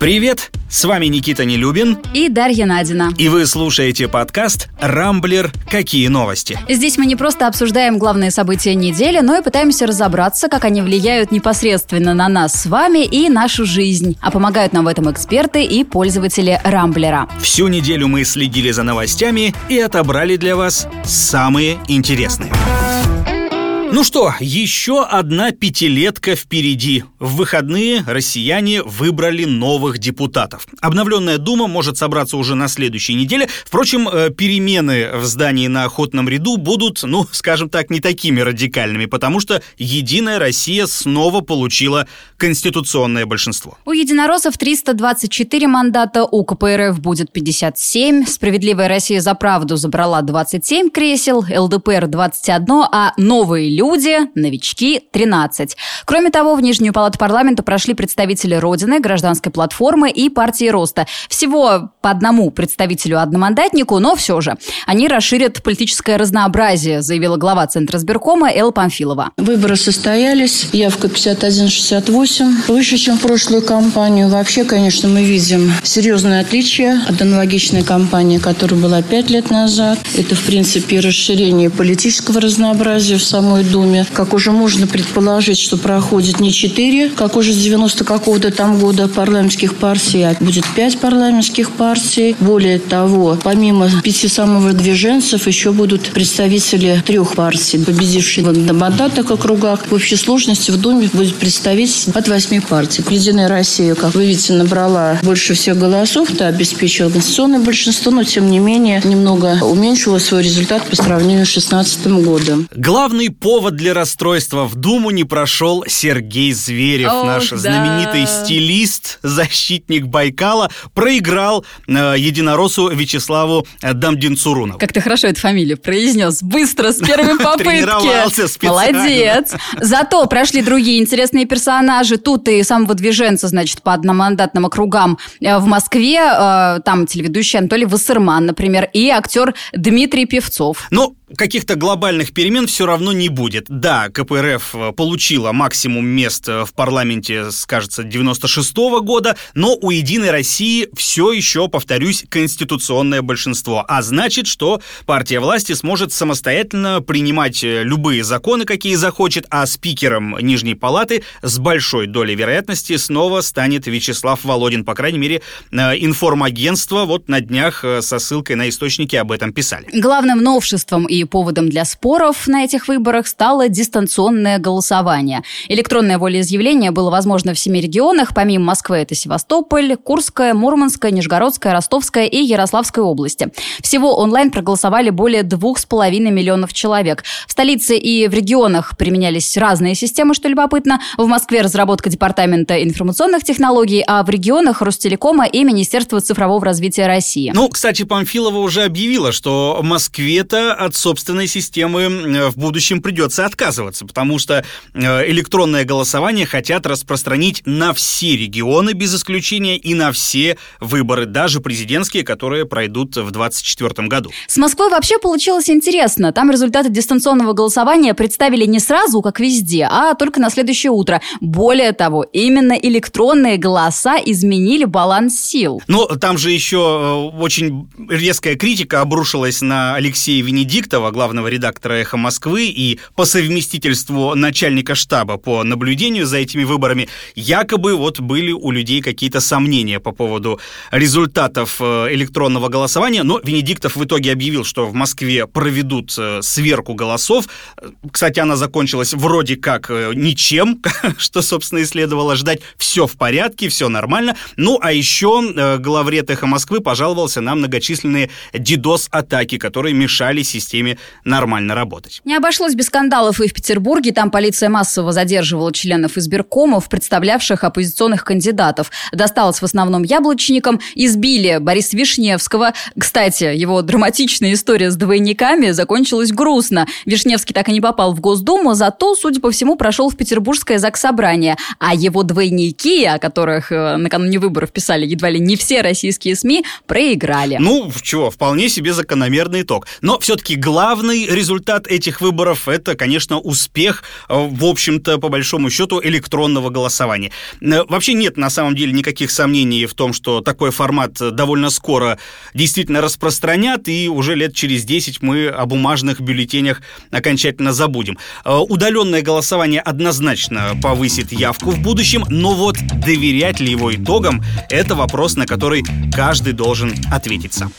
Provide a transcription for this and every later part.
Привет, с вами Никита Нелюбин и Дарья Надина. И вы слушаете подкаст «Рамблер. Какие новости?». Здесь мы не просто обсуждаем главные события недели, но и пытаемся разобраться, как они влияют непосредственно на нас с вами и нашу жизнь. А помогают нам в этом эксперты и пользователи Рамблера. Всю неделю мы следили за новостями и отобрали для вас самые интересные. Ну что, еще одна пятилетка впереди. В выходные россияне выбрали новых депутатов. Обновленная Дума может собраться уже на следующей неделе. Впрочем, э, перемены в здании на Охотном ряду будут, ну, скажем так, не такими радикальными, потому что Единая Россия снова получила конституционное большинство. У единороссов 324 мандата, у КПРФ будет 57, Справедливая Россия за правду забрала 27 кресел, ЛДПР 21, а новые люди, новички, 13. Кроме того, в Нижнюю палату парламента прошли представители Родины, Гражданской платформы и партии Роста. Всего по одному представителю-одномандатнику, но все же. Они расширят политическое разнообразие, заявила глава Центра сберкома Элла Памфилова. Выборы состоялись, явка 51-68, выше, чем в прошлую кампанию. Вообще, конечно, мы видим серьезное отличие от аналогичной кампании, которая была пять лет назад. Это, в принципе, расширение политического разнообразия в самой Думе. Как уже можно предположить, что проходит не четыре, как уже с 90 какого-то там года парламентских партий, а будет пять парламентских партий. Более того, помимо пяти самовыдвиженцев, еще будут представители трех партий, победившие на мандатах округах. В общей сложности в Думе будет представитель от восьми партий. Единая Россия, как вы видите, набрала больше всех голосов, да, обеспечила конституционное большинство, но тем не менее немного уменьшила свой результат по сравнению с 2016 годом. Главный повод для расстройства в Думу не прошел Сергей Зверев, Ох, наш да. знаменитый стилист, защитник Байкала, проиграл э, единороссу Вячеславу Дамдинцурунову. Как ты хорошо эту фамилию произнес. Быстро, с первой попытки. Тренировался специально. Молодец. Зато прошли другие интересные персонажи. Тут и самовыдвиженцы, значит, по одномандатным округам э, в Москве. Э, там телеведущий Анатолий Вассерман, например, и актер Дмитрий Певцов. Ну, каких-то глобальных перемен все равно не будет. Да, КПРФ э, получила максимум мест в парламенте, скажется, 96 -го года, но у «Единой России» все еще, повторюсь, конституционное большинство. А значит, что партия власти сможет самостоятельно принимать любые законы, какие захочет, а спикером Нижней Палаты с большой долей вероятности снова станет Вячеслав Володин. По крайней мере, э, информагентство вот на днях э, со ссылкой на источники об этом писали. Главным новшеством и поводом для споров на этих выборах стало дистанционное голосование. Электронное волеизъявление было возможно в семи регионах. Помимо Москвы это Севастополь, Курская, Мурманская, Нижегородская, Ростовская и Ярославская области. Всего онлайн проголосовали более двух с половиной миллионов человек. В столице и в регионах применялись разные системы, что любопытно. В Москве разработка Департамента информационных технологий, а в регионах Ростелекома и Министерство цифрового развития России. Ну, кстати, Памфилова уже объявила, что Москве-то от собственной системы в будущем придется отказываться, потому что э, электронное голосование хотят распространить на все регионы без исключения и на все выборы, даже президентские, которые пройдут в 2024 году. С Москвой вообще получилось интересно. Там результаты дистанционного голосования представили не сразу, как везде, а только на следующее утро. Более того, именно электронные голоса изменили баланс сил. Но там же еще э, очень резкая критика обрушилась на Алексея Венедиктова, главного редактора «Эхо Москвы» и по совместительству начальника штаба по наблюдению за этими выборами. Якобы вот были у людей какие-то сомнения по поводу результатов э, электронного голосования, но Венедиктов в итоге объявил, что в Москве проведут э, сверку голосов. Кстати, она закончилась вроде как э, ничем, что, собственно, и следовало ждать. Все в порядке, все нормально. Ну, а еще э, главред «Эхо Москвы» пожаловался на многочисленные DDoS-атаки, которые мешали системе нормально работать. Не обошлось без скандалов и в Петербурге. Там полиция массово задерживала членов избиркомов, представлявших оппозиционных кандидатов. Досталось в основном яблочникам. Избили Бориса Вишневского. Кстати, его драматичная история с двойниками закончилась грустно. Вишневский так и не попал в Госдуму, зато, судя по всему, прошел в Петербургское заксобрание. А его двойники, о которых э, накануне выборов писали едва ли не все российские СМИ, проиграли. Ну, чего, вполне себе закономерный итог. Но все-таки главный результат этих выборов – это это, конечно, успех, э, в общем-то, по большому счету, электронного голосования. Э, вообще нет, на самом деле, никаких сомнений в том, что такой формат довольно скоро действительно распространят, и уже лет через 10 мы о бумажных бюллетенях окончательно забудем. Удаленное голосование однозначно повысит явку в будущем, но вот доверять ли его итогам, это вопрос, на который каждый должен ответить сам.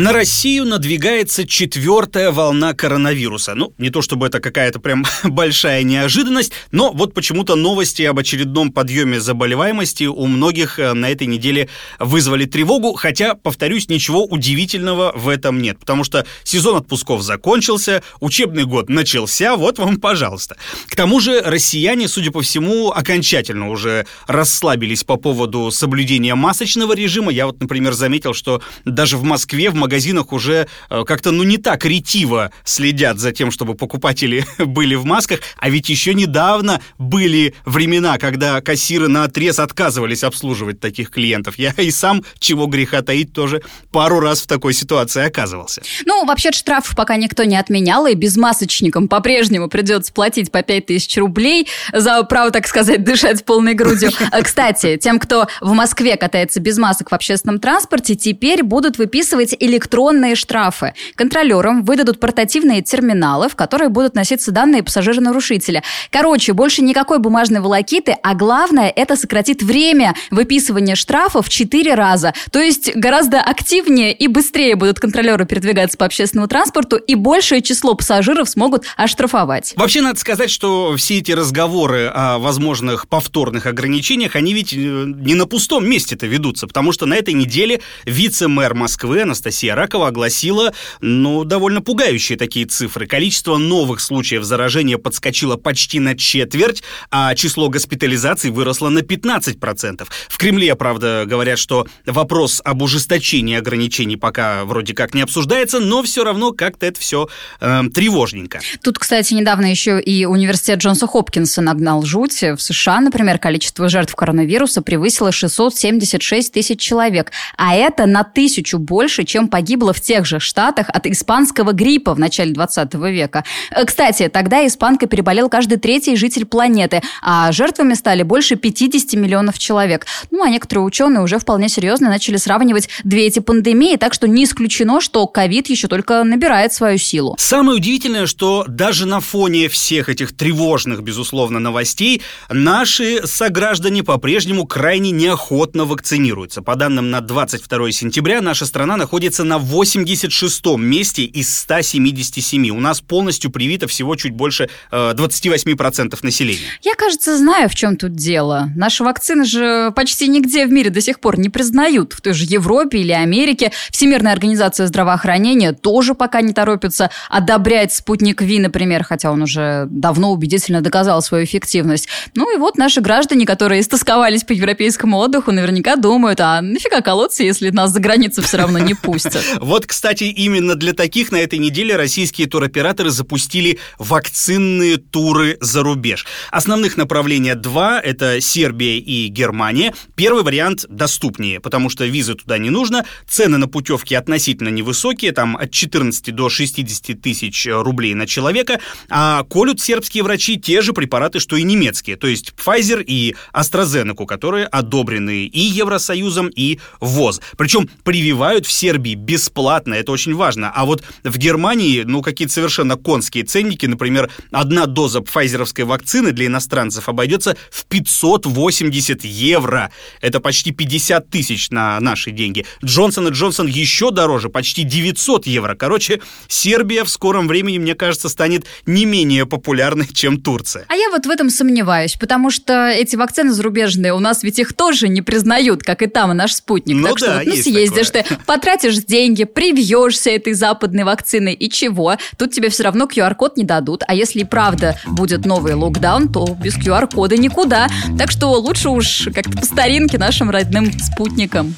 На Россию надвигается четвертая волна коронавируса. Ну, не то чтобы это какая-то прям большая неожиданность, но вот почему-то новости об очередном подъеме заболеваемости у многих э, на этой неделе вызвали тревогу, хотя, повторюсь, ничего удивительного в этом нет, потому что сезон отпусков закончился, учебный год начался, вот вам, пожалуйста. К тому же россияне, судя по всему, окончательно уже расслабились по поводу соблюдения масочного режима. Я вот, например, заметил, что даже в Москве, в магазинах уже э, как-то, ну, не так ретиво следят за тем, чтобы покупатели были в масках, а ведь еще недавно были времена, когда кассиры на отрез отказывались обслуживать таких клиентов. Я и сам, чего греха таить, тоже пару раз в такой ситуации оказывался. Ну, вообще штрафов пока никто не отменял, и без масочникам по-прежнему придется платить по 5000 рублей за право, так сказать, дышать полной грудью. Э, кстати, тем, кто в Москве катается без масок в общественном транспорте, теперь будут выписывать электронные штрафы. Контролерам выдадут портативные терминалы, в которые будут носиться данные пассажира-нарушителя. Короче, больше никакой бумажной волокиты, а главное, это сократит время выписывания штрафов в 4 раза. То есть гораздо активнее и быстрее будут контролеры передвигаться по общественному транспорту, и большее число пассажиров смогут оштрафовать. Вообще, надо сказать, что все эти разговоры о возможных повторных ограничениях, они ведь э, не на пустом месте-то ведутся, потому что на этой неделе вице-мэр Москвы Анастасия Анастасия Ракова огласила, ну, довольно пугающие такие цифры. Количество новых случаев заражения подскочило почти на четверть, а число госпитализаций выросло на 15%. В Кремле, правда, говорят, что вопрос об ужесточении ограничений пока вроде как не обсуждается, но все равно как-то это все э, эм, тревожненько. Тут, кстати, недавно еще и университет Джонса Хопкинса нагнал жуть. В США, например, количество жертв коронавируса превысило 676 тысяч человек, а это на тысячу больше, чем погибло в тех же штатах от испанского гриппа в начале 20 века. Э, кстати, тогда испанкой переболел каждый третий житель планеты, а жертвами стали больше 50 миллионов человек. Ну, а некоторые ученые уже вполне серьезно начали сравнивать две эти пандемии, так что не исключено, что ковид еще только набирает свою силу. Самое удивительное, что даже на фоне всех этих тревожных, безусловно, новостей, наши сограждане по-прежнему крайне неохотно вакцинируются. По данным на 22 сентября, наша страна находится находится на 86-м месте из 177. У нас полностью привито всего чуть больше э, 28% населения. Я, кажется, знаю, в чем тут дело. Наши вакцины же почти нигде в мире до сих пор не признают. В той же Европе или Америке Всемирная организация здравоохранения тоже пока не торопится одобрять спутник Ви, например, хотя он уже давно убедительно доказал свою эффективность. Ну и вот наши граждане, которые истосковались по европейскому отдыху, наверняка думают, а нафига колоться, если нас за границу все равно не пустят запустят. Вот, кстати, именно для таких на этой неделе российские туроператоры запустили вакцинные туры за рубеж. Основных направления два – это Сербия и Германия. Первый вариант доступнее, потому что визы туда не нужно, цены на путевки относительно невысокие, там от 14 до 60 тысяч рублей на человека, а колют сербские врачи те же препараты, что и немецкие, то есть Pfizer и AstraZeneca, которые одобрены и Евросоюзом, и ВОЗ. Причем прививают в Сербии бесплатно, это очень важно. А вот в Германии, ну, какие-то совершенно конские ценники, например, одна доза пфайзеровской вакцины для иностранцев обойдется в 580 евро. Это почти 50 тысяч на наши деньги. Джонсон и Джонсон еще дороже, почти 900 евро. Короче, Сербия в скором времени, мне кажется, станет не менее популярной, чем Турция. А я вот в этом сомневаюсь, потому что эти вакцины зарубежные, у нас ведь их тоже не признают, как и там, наш спутник. Ну так да, что вот, ну, съездишь такое. ты, потратишь деньги, привьешься этой западной вакциной, и чего? Тут тебе все равно QR-код не дадут, а если и правда будет новый локдаун, то без QR-кода никуда. Так что лучше уж как-то по старинке нашим родным спутникам.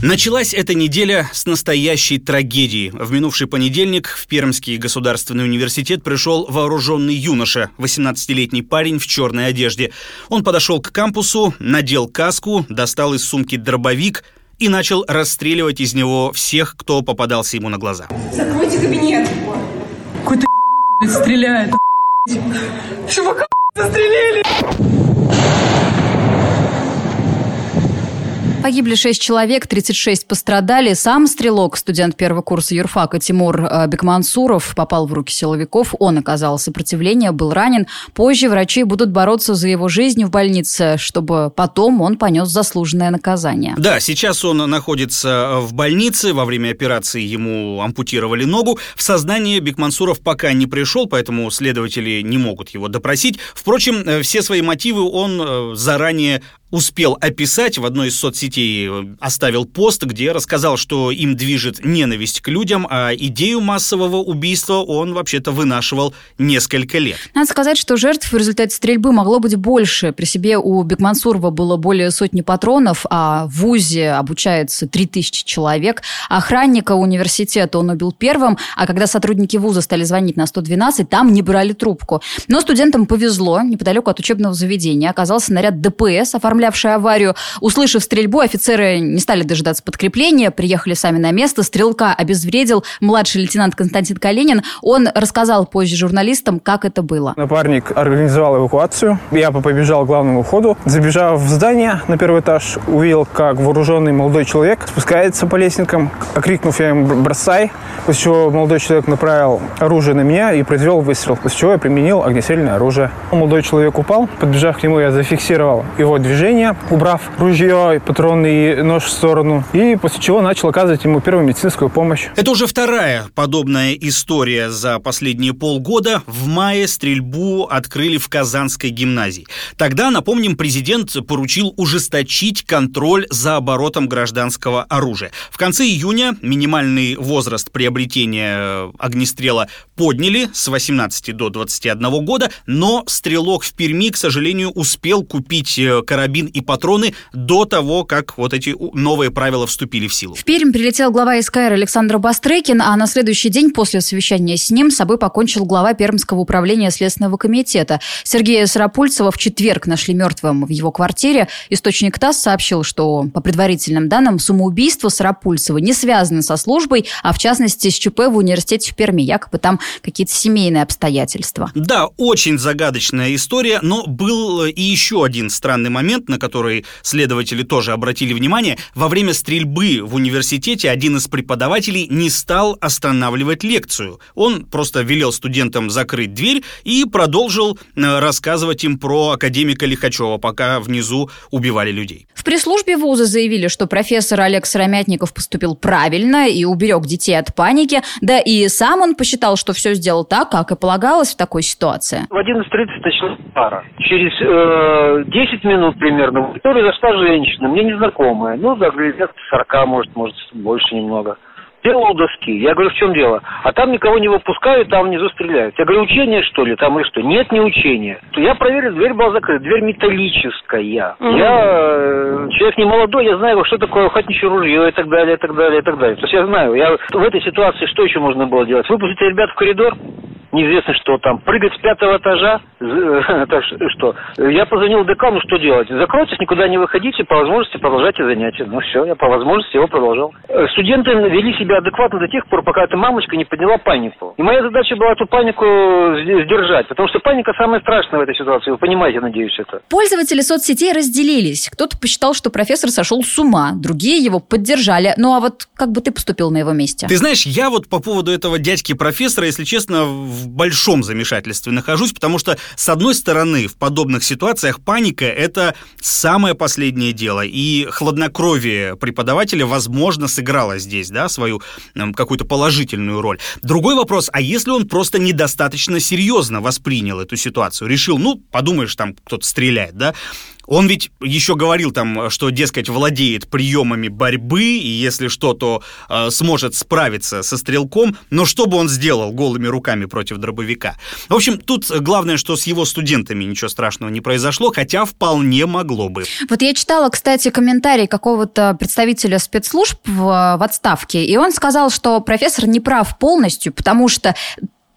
Началась эта неделя с настоящей трагедии. В минувший понедельник в Пермский государственный университет пришел вооруженный юноша, 18-летний парень в черной одежде. Он подошел к кампусу, надел каску, достал из сумки дробовик, и начал расстреливать из него всех, кто попадался ему на глаза. Закройте кабинет. Какой-то стреляет? Чувака застрелили! Погибли 6 человек, 36 пострадали. Сам стрелок, студент первого курса юрфака Тимур э, Бекмансуров, попал в руки силовиков. Он оказал сопротивление, был ранен. Позже врачи будут бороться за его жизнь в больнице, чтобы потом он понес заслуженное наказание. Да, сейчас он находится в больнице. Во время операции ему ампутировали ногу. В сознание Бекмансуров пока не пришел, поэтому следователи не могут его допросить. Впрочем, э, все свои мотивы он э, заранее успел описать в одной из соцсетей, э, оставил пост, где рассказал, что им движет ненависть к людям, а идею массового убийства он вообще-то вынашивал несколько лет. Надо сказать, что жертв в результате стрельбы могло быть больше. При себе у Бекмансурова было более сотни патронов, а в ВУЗе обучается 3000 человек. Охранника университета он убил первым, а когда сотрудники ВУЗа стали звонить на 112, там не брали трубку. Но студентам повезло. Неподалеку от учебного заведения оказался наряд ДПС, оформленный оформлявшие аварию. Услышав стрельбу, офицеры не стали дожидаться подкрепления, приехали сами на место. Стрелка обезвредил младший лейтенант Константин Калинин. Он рассказал позже журналистам, как это было. Напарник организовал эвакуацию. Я побежал к главному входу. Забежав в здание на первый этаж, увидел, как вооруженный молодой человек спускается по лестникам. Окрикнув я ему «бросай», после чего молодой человек направил оружие на меня и произвел выстрел, после чего я применил огнестрельное оружие. Молодой человек упал. Подбежав к нему, я зафиксировал его движение движение, убрав ружье, патронный нож в сторону, и после чего начал оказывать ему первую медицинскую помощь. Это уже вторая подобная история за последние полгода. В мае стрельбу открыли в Казанской гимназии. Тогда, напомним, президент поручил ужесточить контроль за оборотом гражданского оружия. В конце июня минимальный возраст приобретения огнестрела подняли с 18 до 21 года, но стрелок в Перми, к сожалению, успел купить э, карабин карабин и патроны до того, как вот эти новые правила вступили в силу. В Пермь прилетел глава СКР Александр Бастрыкин, а на следующий день после совещания с ним собой покончил глава Пермского управления Следственного комитета. Сергея Сарапульцева в четверг нашли мертвым в его квартире. Источник ТАСС сообщил, что по предварительным данным самоубийство Сарапульцева не связано со службой, а в частности с ЧП в университете в Перми. Якобы там какие-то семейные обстоятельства. Да, очень загадочная история, но был и еще один странный момент на который следователи тоже обратили внимание, во время стрельбы в университете один из преподавателей не стал останавливать лекцию. Он просто велел студентам закрыть дверь и продолжил э, рассказывать им про академика Лихачева, пока внизу убивали людей. В пресс-службе вуза заявили, что профессор Олег Сыромятников поступил правильно и уберег детей от паники, да и сам он посчитал, что все сделал так, как и полагалось в такой ситуации. В 11.30 началась пара. Через э, 10 минут примерно примерно. В аудитории зашла женщина, мне незнакомая. Ну, да, лет 40, может, может, больше немного. Делал доски. Я говорю, в чем дело? А там никого не выпускают, там внизу стреляют. Я говорю, учение, что ли? Там и что? Нет, не учение. Я проверил, дверь была закрыта. Дверь металлическая. Mm-hmm. Я э, человек не молодой, я знаю, что такое охотничье ружье и так далее, и так далее, и так далее. То есть я знаю. Я в этой ситуации что еще можно было делать? Выпустить ребят в коридор, неизвестно что там, прыгать с пятого этажа, так что, я позвонил декану, что делать? Закройтесь, никуда не выходите, по возможности продолжайте занятия. Ну все, я по возможности его продолжал. Э, студенты вели себя адекватно до тех пор, пока эта мамочка не подняла панику. И моя задача была эту панику сдержать, потому что паника самая страшная в этой ситуации, вы понимаете, надеюсь, это. Пользователи соцсетей разделились. Кто-то посчитал, что профессор сошел с ума, другие его поддержали. Ну а вот как бы ты поступил на его месте? Ты знаешь, я вот по поводу этого дядьки-профессора, если честно, в большом замешательстве нахожусь, потому что, с одной стороны, в подобных ситуациях паника – это самое последнее дело, и хладнокровие преподавателя, возможно, сыграло здесь, да, свою какую-то положительную роль. Другой вопрос, а если он просто недостаточно серьезно воспринял эту ситуацию, решил, ну, подумаешь, там кто-то стреляет, да, он ведь еще говорил там, что, дескать, владеет приемами борьбы, и если что, то э, сможет справиться со стрелком, но что бы он сделал голыми руками против дробовика? В общем, тут главное, что с его студентами ничего страшного не произошло, хотя вполне могло бы. Вот я читала, кстати, комментарий какого-то представителя спецслужб в, в отставке, и он сказал, что профессор не прав полностью, потому что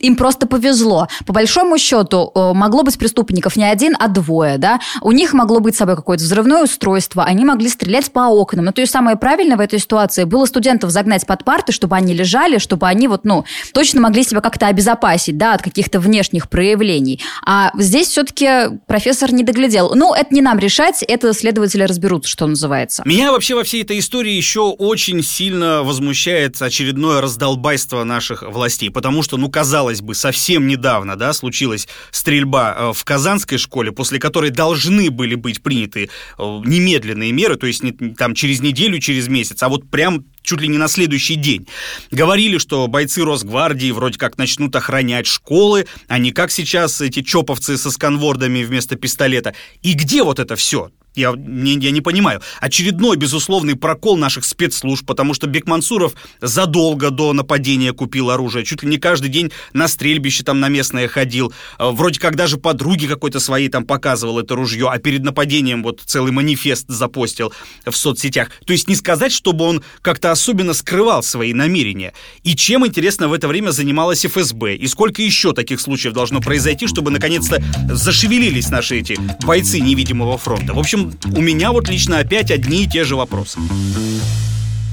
им просто повезло. По большому счету, э, могло быть преступников не один, а двое, да. У них могло быть с собой какое-то взрывное устройство, они могли стрелять по окнам. Но то есть самое правильное в этой ситуации было студентов загнать под парты, чтобы они лежали, чтобы они вот, ну, точно могли себя как-то обезопасить, да, от каких-то внешних проявлений. А здесь все-таки профессор не доглядел. Ну, это не нам решать, это следователи разберут, что называется. Меня вообще во всей этой истории еще очень сильно возмущает очередное раздолбайство наших властей, потому что, ну, казалось бы, совсем недавно, да, случилась стрельба э, в Казанской школе, после которой должны были быть приняты э, немедленные меры, то есть не, там через неделю, через месяц, а вот прям чуть ли не на следующий день. Говорили, что бойцы Росгвардии вроде как начнут охранять школы, а не как сейчас эти чоповцы со сканвордами вместо пистолета. И где вот это все? Я не, я не понимаю. Очередной безусловный прокол наших спецслужб, потому что Бекмансуров задолго до нападения купил оружие. Чуть ли не каждый день на стрельбище там на местное ходил. А, вроде как даже подруги какой-то своей там показывал это ружье, а перед нападением вот целый манифест запостил в соцсетях. То есть не сказать, чтобы он как-то особенно скрывал свои намерения. И чем, интересно, в это время занималась ФСБ? И сколько еще таких случаев должно произойти, чтобы наконец-то зашевелились наши эти бойцы невидимого фронта? В общем, у меня вот лично опять одни и те же вопросы.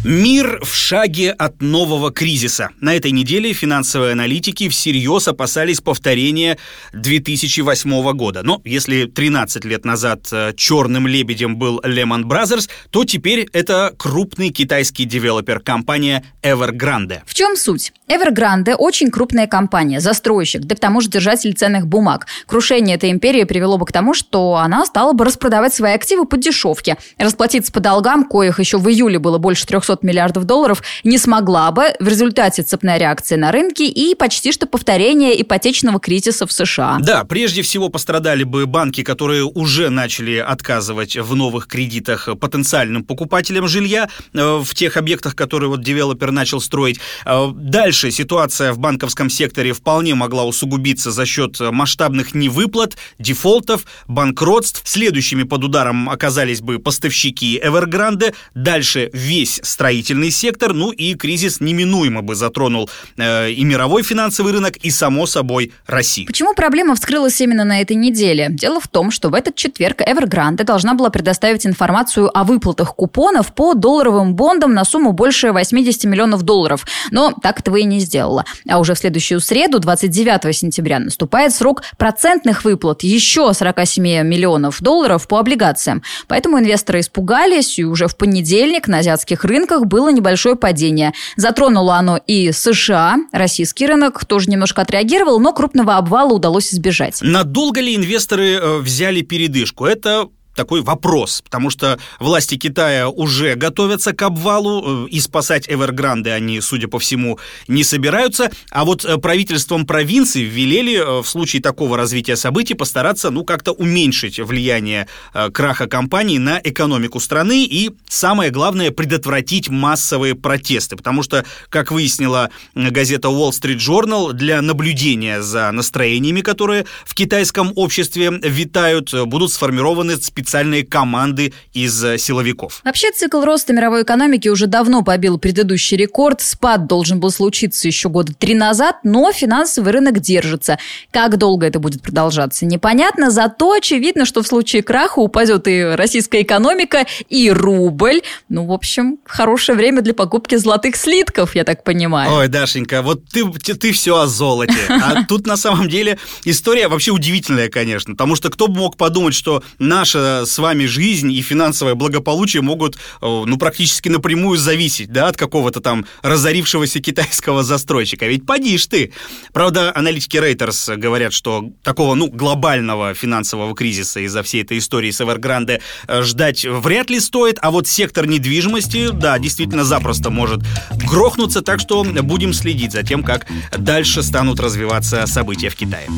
Мир в шаге от нового кризиса. На этой неделе финансовые аналитики всерьез опасались повторения 2008 года. Но если 13 лет назад э, черным лебедем был Lehman Brothers, то теперь это крупный китайский девелопер, компания Evergrande. В чем суть? Evergrande очень крупная компания, застройщик, да к тому же держатель ценных бумаг. Крушение этой империи привело бы к тому, что она стала бы распродавать свои активы по дешевке. Расплатиться по долгам, коих еще в июле было больше 300 300 миллиардов долларов, не смогла бы в результате цепная реакция на рынке и почти что повторение ипотечного кризиса в США. Да, прежде всего пострадали бы банки, которые уже начали отказывать в новых кредитах потенциальным покупателям жилья э, в тех объектах, которые вот девелопер начал строить. Э, дальше ситуация в банковском секторе вполне могла усугубиться за счет масштабных невыплат, дефолтов, банкротств. Следующими под ударом оказались бы поставщики Evergrande. Дальше весь строительный сектор, ну и кризис неминуемо бы затронул э, и мировой финансовый рынок, и, само собой, Россию. Почему проблема вскрылась именно на этой неделе? Дело в том, что в этот четверг Evergrande должна была предоставить информацию о выплатах купонов по долларовым бондам на сумму больше 80 миллионов долларов. Но так этого и не сделала. А уже в следующую среду, 29 сентября, наступает срок процентных выплат еще 47 миллионов долларов по облигациям. Поэтому инвесторы испугались, и уже в понедельник на азиатских рынках рынках было небольшое падение. Затронуло оно и США. Российский рынок тоже немножко отреагировал, но крупного обвала удалось избежать. Надолго ли инвесторы э, взяли передышку? Это такой вопрос, потому что власти Китая уже готовятся к обвалу, э, и спасать Эвергранды они, судя по всему, не собираются, а вот э, правительством провинции велели э, в случае такого развития событий постараться, ну, как-то уменьшить влияние краха компании на экономику страны и, самое главное, предотвратить массовые протесты, потому что, как выяснила газета Wall Street Journal, для наблюдения за настроениями, которые в китайском обществе витают, будут сформированы специальные специальные команды из э, силовиков. Вообще цикл роста мировой экономики уже давно побил предыдущий рекорд. Спад должен был случиться еще года три назад, но финансовый рынок держится. Как долго это будет продолжаться, непонятно. Зато очевидно, что в случае краха упадет и российская экономика, и рубль. Ну, в общем, хорошее время для покупки золотых слитков, я так понимаю. Ой, Дашенька, вот ты, ты, ты все о золоте. А тут на самом деле история вообще удивительная, конечно. Потому что кто бы мог подумать, что наша с вами жизнь и финансовое благополучие могут, э, ну, практически напрямую зависеть, да, от какого-то там разорившегося китайского застройщика. Ведь поди ж ты. Правда, аналитики Reuters говорят, что такого, ну, глобального финансового кризиса из-за всей этой истории с Evergrande э, ждать вряд ли стоит, а вот сектор недвижимости, да, действительно запросто может грохнуться, так что будем следить за тем, как дальше станут развиваться события в Китае.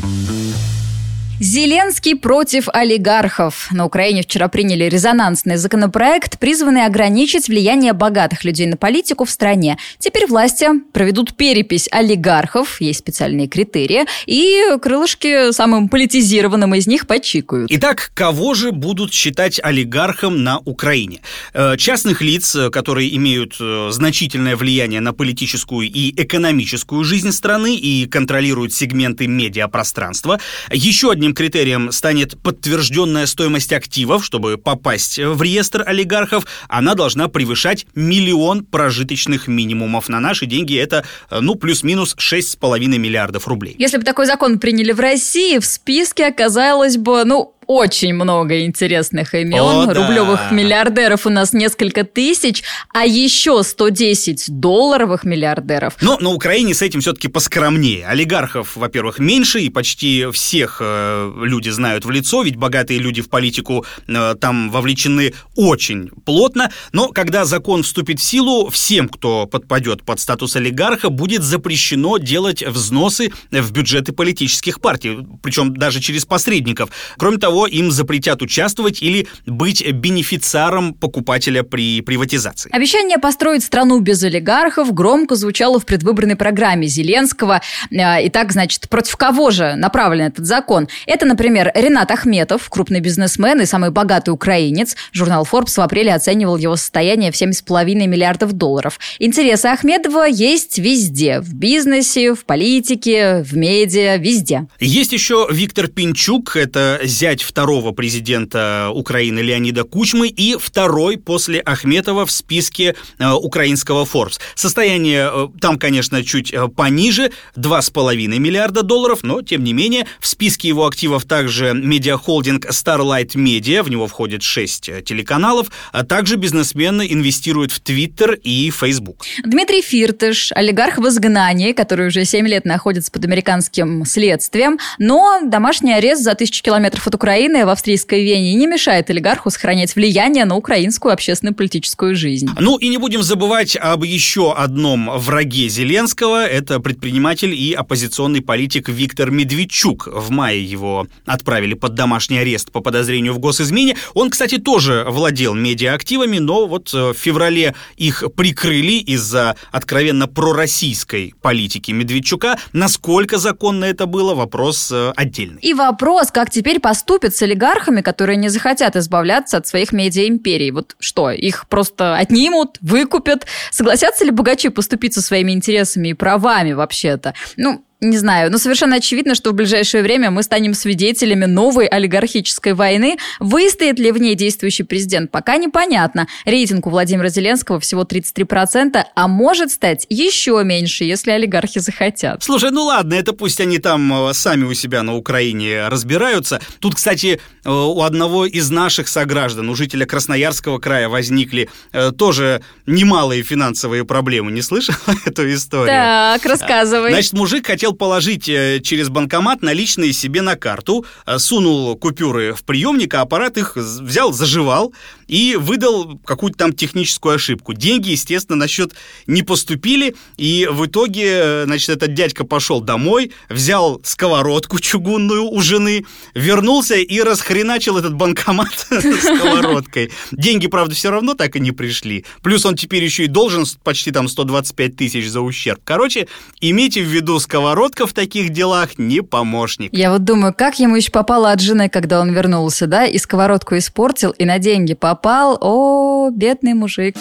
Зеленский против олигархов. На Украине вчера приняли резонансный законопроект, призванный ограничить влияние богатых людей на политику в стране. Теперь власти проведут перепись олигархов, есть специальные критерии, и крылышки самым политизированным из них почикают. Итак, кого же будут считать олигархом на Украине? Э, частных лиц, которые имеют э, значительное влияние на политическую и экономическую жизнь страны и контролируют сегменты медиапространства. Еще одним критерием станет подтвержденная стоимость активов. Чтобы попасть в реестр олигархов, она должна превышать миллион прожиточных минимумов. На наши деньги это, ну, плюс-минус 6,5 миллиардов рублей. Если бы такой закон приняли в России, в списке оказалось бы, ну, очень много интересных имен. О, да. Рублевых миллиардеров у нас несколько тысяч, а еще 110 долларовых миллиардеров. Но на Украине с этим все-таки поскромнее. Олигархов, во-первых, меньше, и почти всех э, люди знают в лицо, ведь богатые люди в политику э, там вовлечены очень плотно. Но когда закон вступит в силу, всем, кто подпадет под статус олигарха, будет запрещено делать взносы в бюджеты политических партий, причем даже через посредников. Кроме того, им запретят участвовать или быть бенефициаром покупателя при приватизации. Обещание построить страну без олигархов громко звучало в предвыборной программе Зеленского. А, итак, значит, против кого же направлен этот закон? Это, например, Ренат Ахметов, крупный бизнесмен и самый богатый украинец. Журнал Forbes в апреле оценивал его состояние в 7,5 миллиардов долларов. Интересы Ахмедова есть везде. В бизнесе, в политике, в медиа, везде. Есть еще Виктор Пинчук, это зять второго президента Украины Леонида Кучмы и второй после Ахметова в списке э, украинского Forbes. Состояние э, там, конечно, чуть э, пониже, 2,5 миллиарда долларов, но, тем не менее, в списке его активов также медиахолдинг Starlight Media, в него входит 6 телеканалов, а также бизнесмены инвестируют в Twitter и Facebook. Дмитрий Фиртыш, олигарх в изгнании, который уже 7 лет находится под американским следствием, но домашний арест за тысячу километров от Украины Украины в австрийской Вене не мешает олигарху сохранять влияние на украинскую общественно-политическую жизнь. Ну и не будем забывать об еще одном враге Зеленского. Это предприниматель и оппозиционный политик Виктор Медведчук. В мае его отправили под домашний арест по подозрению в госизмене. Он, кстати, тоже владел медиаактивами, но вот э, в феврале их прикрыли из-за откровенно пророссийской политики Медведчука. Насколько законно это было, вопрос э, отдельный. И вопрос, как теперь поступит с олигархами, которые не захотят избавляться от своих медиа-империй? Вот что, их просто отнимут, выкупят? Согласятся ли богачи поступить со своими интересами и правами вообще-то? Ну, не знаю, но совершенно очевидно, что в ближайшее время мы станем свидетелями новой олигархической войны. Выстоит ли в ней действующий президент, пока непонятно. Рейтинг у Владимира Зеленского всего 33%, а может стать еще меньше, если олигархи захотят. Слушай, ну ладно, это пусть они там э, сами у себя на Украине разбираются. Тут, кстати, э, у одного из наших сограждан, у жителя Красноярского края возникли э, тоже немалые финансовые проблемы. Не слышал эту историю? Так, рассказывай. Значит, мужик хотел хотел положить э, через банкомат наличные себе на карту, э, сунул купюры в приемник, а аппарат их взял, заживал и выдал какую-то там техническую ошибку. Деньги, естественно, на счет не поступили, и в итоге, значит, этот дядька пошел домой, взял сковородку чугунную у жены, вернулся и расхреначил этот банкомат сковородкой. Деньги, правда, все равно так и не пришли. Плюс он теперь еще и должен почти там 125 тысяч за ущерб. Короче, имейте в виду сковородка в таких делах не помощник. Я вот думаю, как ему еще попало от жены, когда он вернулся, да, и сковородку испортил, и на деньги попал. О, бедный мужик.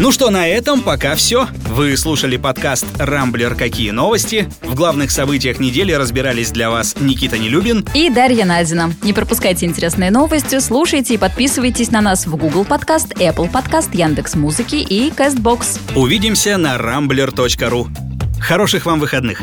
Ну что, на этом пока все. Вы слушали подкаст «Рамблер. Какие новости?». В главных событиях недели разбирались для вас Никита Нелюбин и Дарья Надина. Не пропускайте интересные новости, слушайте и подписывайтесь на нас в Google Подкаст, Apple Подкаст, Яндекс Музыки и Castbox. Увидимся на rambler.ru. Хороших вам выходных!